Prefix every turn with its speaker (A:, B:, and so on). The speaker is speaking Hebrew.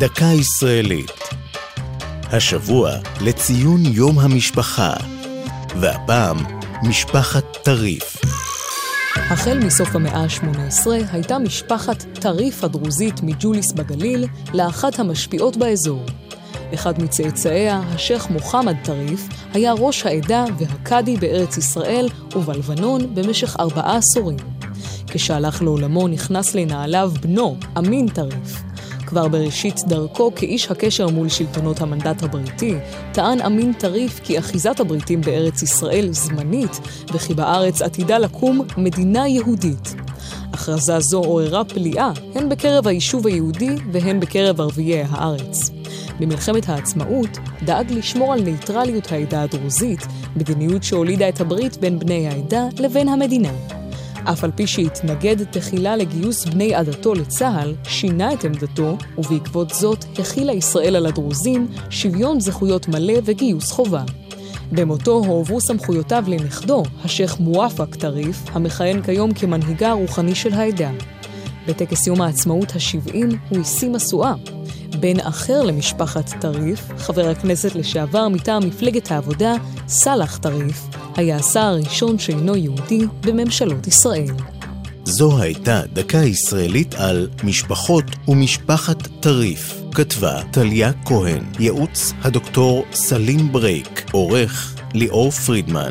A: דקה ישראלית. השבוע לציון יום המשפחה, והפעם משפחת טריף.
B: החל מסוף המאה ה-18 הייתה משפחת טריף הדרוזית מג'וליס בגליל לאחת המשפיעות באזור. אחד מצאצאיה, השייח' מוחמד טריף, היה ראש העדה והקאדי בארץ ישראל ובלבנון במשך ארבעה עשורים. כשהלך לעולמו נכנס לנעליו בנו, אמין טריף. כבר בראשית דרכו כאיש הקשר מול שלטונות המנדט הבריטי, טען אמין טריף כי אחיזת הבריטים בארץ ישראל זמנית, וכי בארץ עתידה לקום מדינה יהודית. הכרזה זו עוררה פליאה, הן בקרב היישוב היהודי והן בקרב ערביי הארץ. במלחמת העצמאות דאג לשמור על ניטרליות העדה הדרוזית, מדיניות שהולידה את הברית בין בני העדה לבין המדינה. אף על פי שהתנגד תחילה לגיוס בני עדתו לצה"ל, שינה את עמדתו, ובעקבות זאת הכילה ישראל על הדרוזים שוויון זכויות מלא וגיוס חובה. במותו הועברו סמכויותיו לנכדו, השייח' מואפק טריף, המכהן כיום כמנהיגה הרוחני של העדה. בטקס יום העצמאות ה-70 הוא השיא משואה. בן אחר למשפחת טריף, חבר הכנסת לשעבר מטעם מפלגת העבודה, סאלח טריף, היה השר הראשון שאינו יהודי בממשלות ישראל.
A: זו הייתה דקה ישראלית על משפחות ומשפחת טריף. כתבה טליה כהן, ייעוץ הדוקטור סלים ברייק, עורך ליאור פרידמן.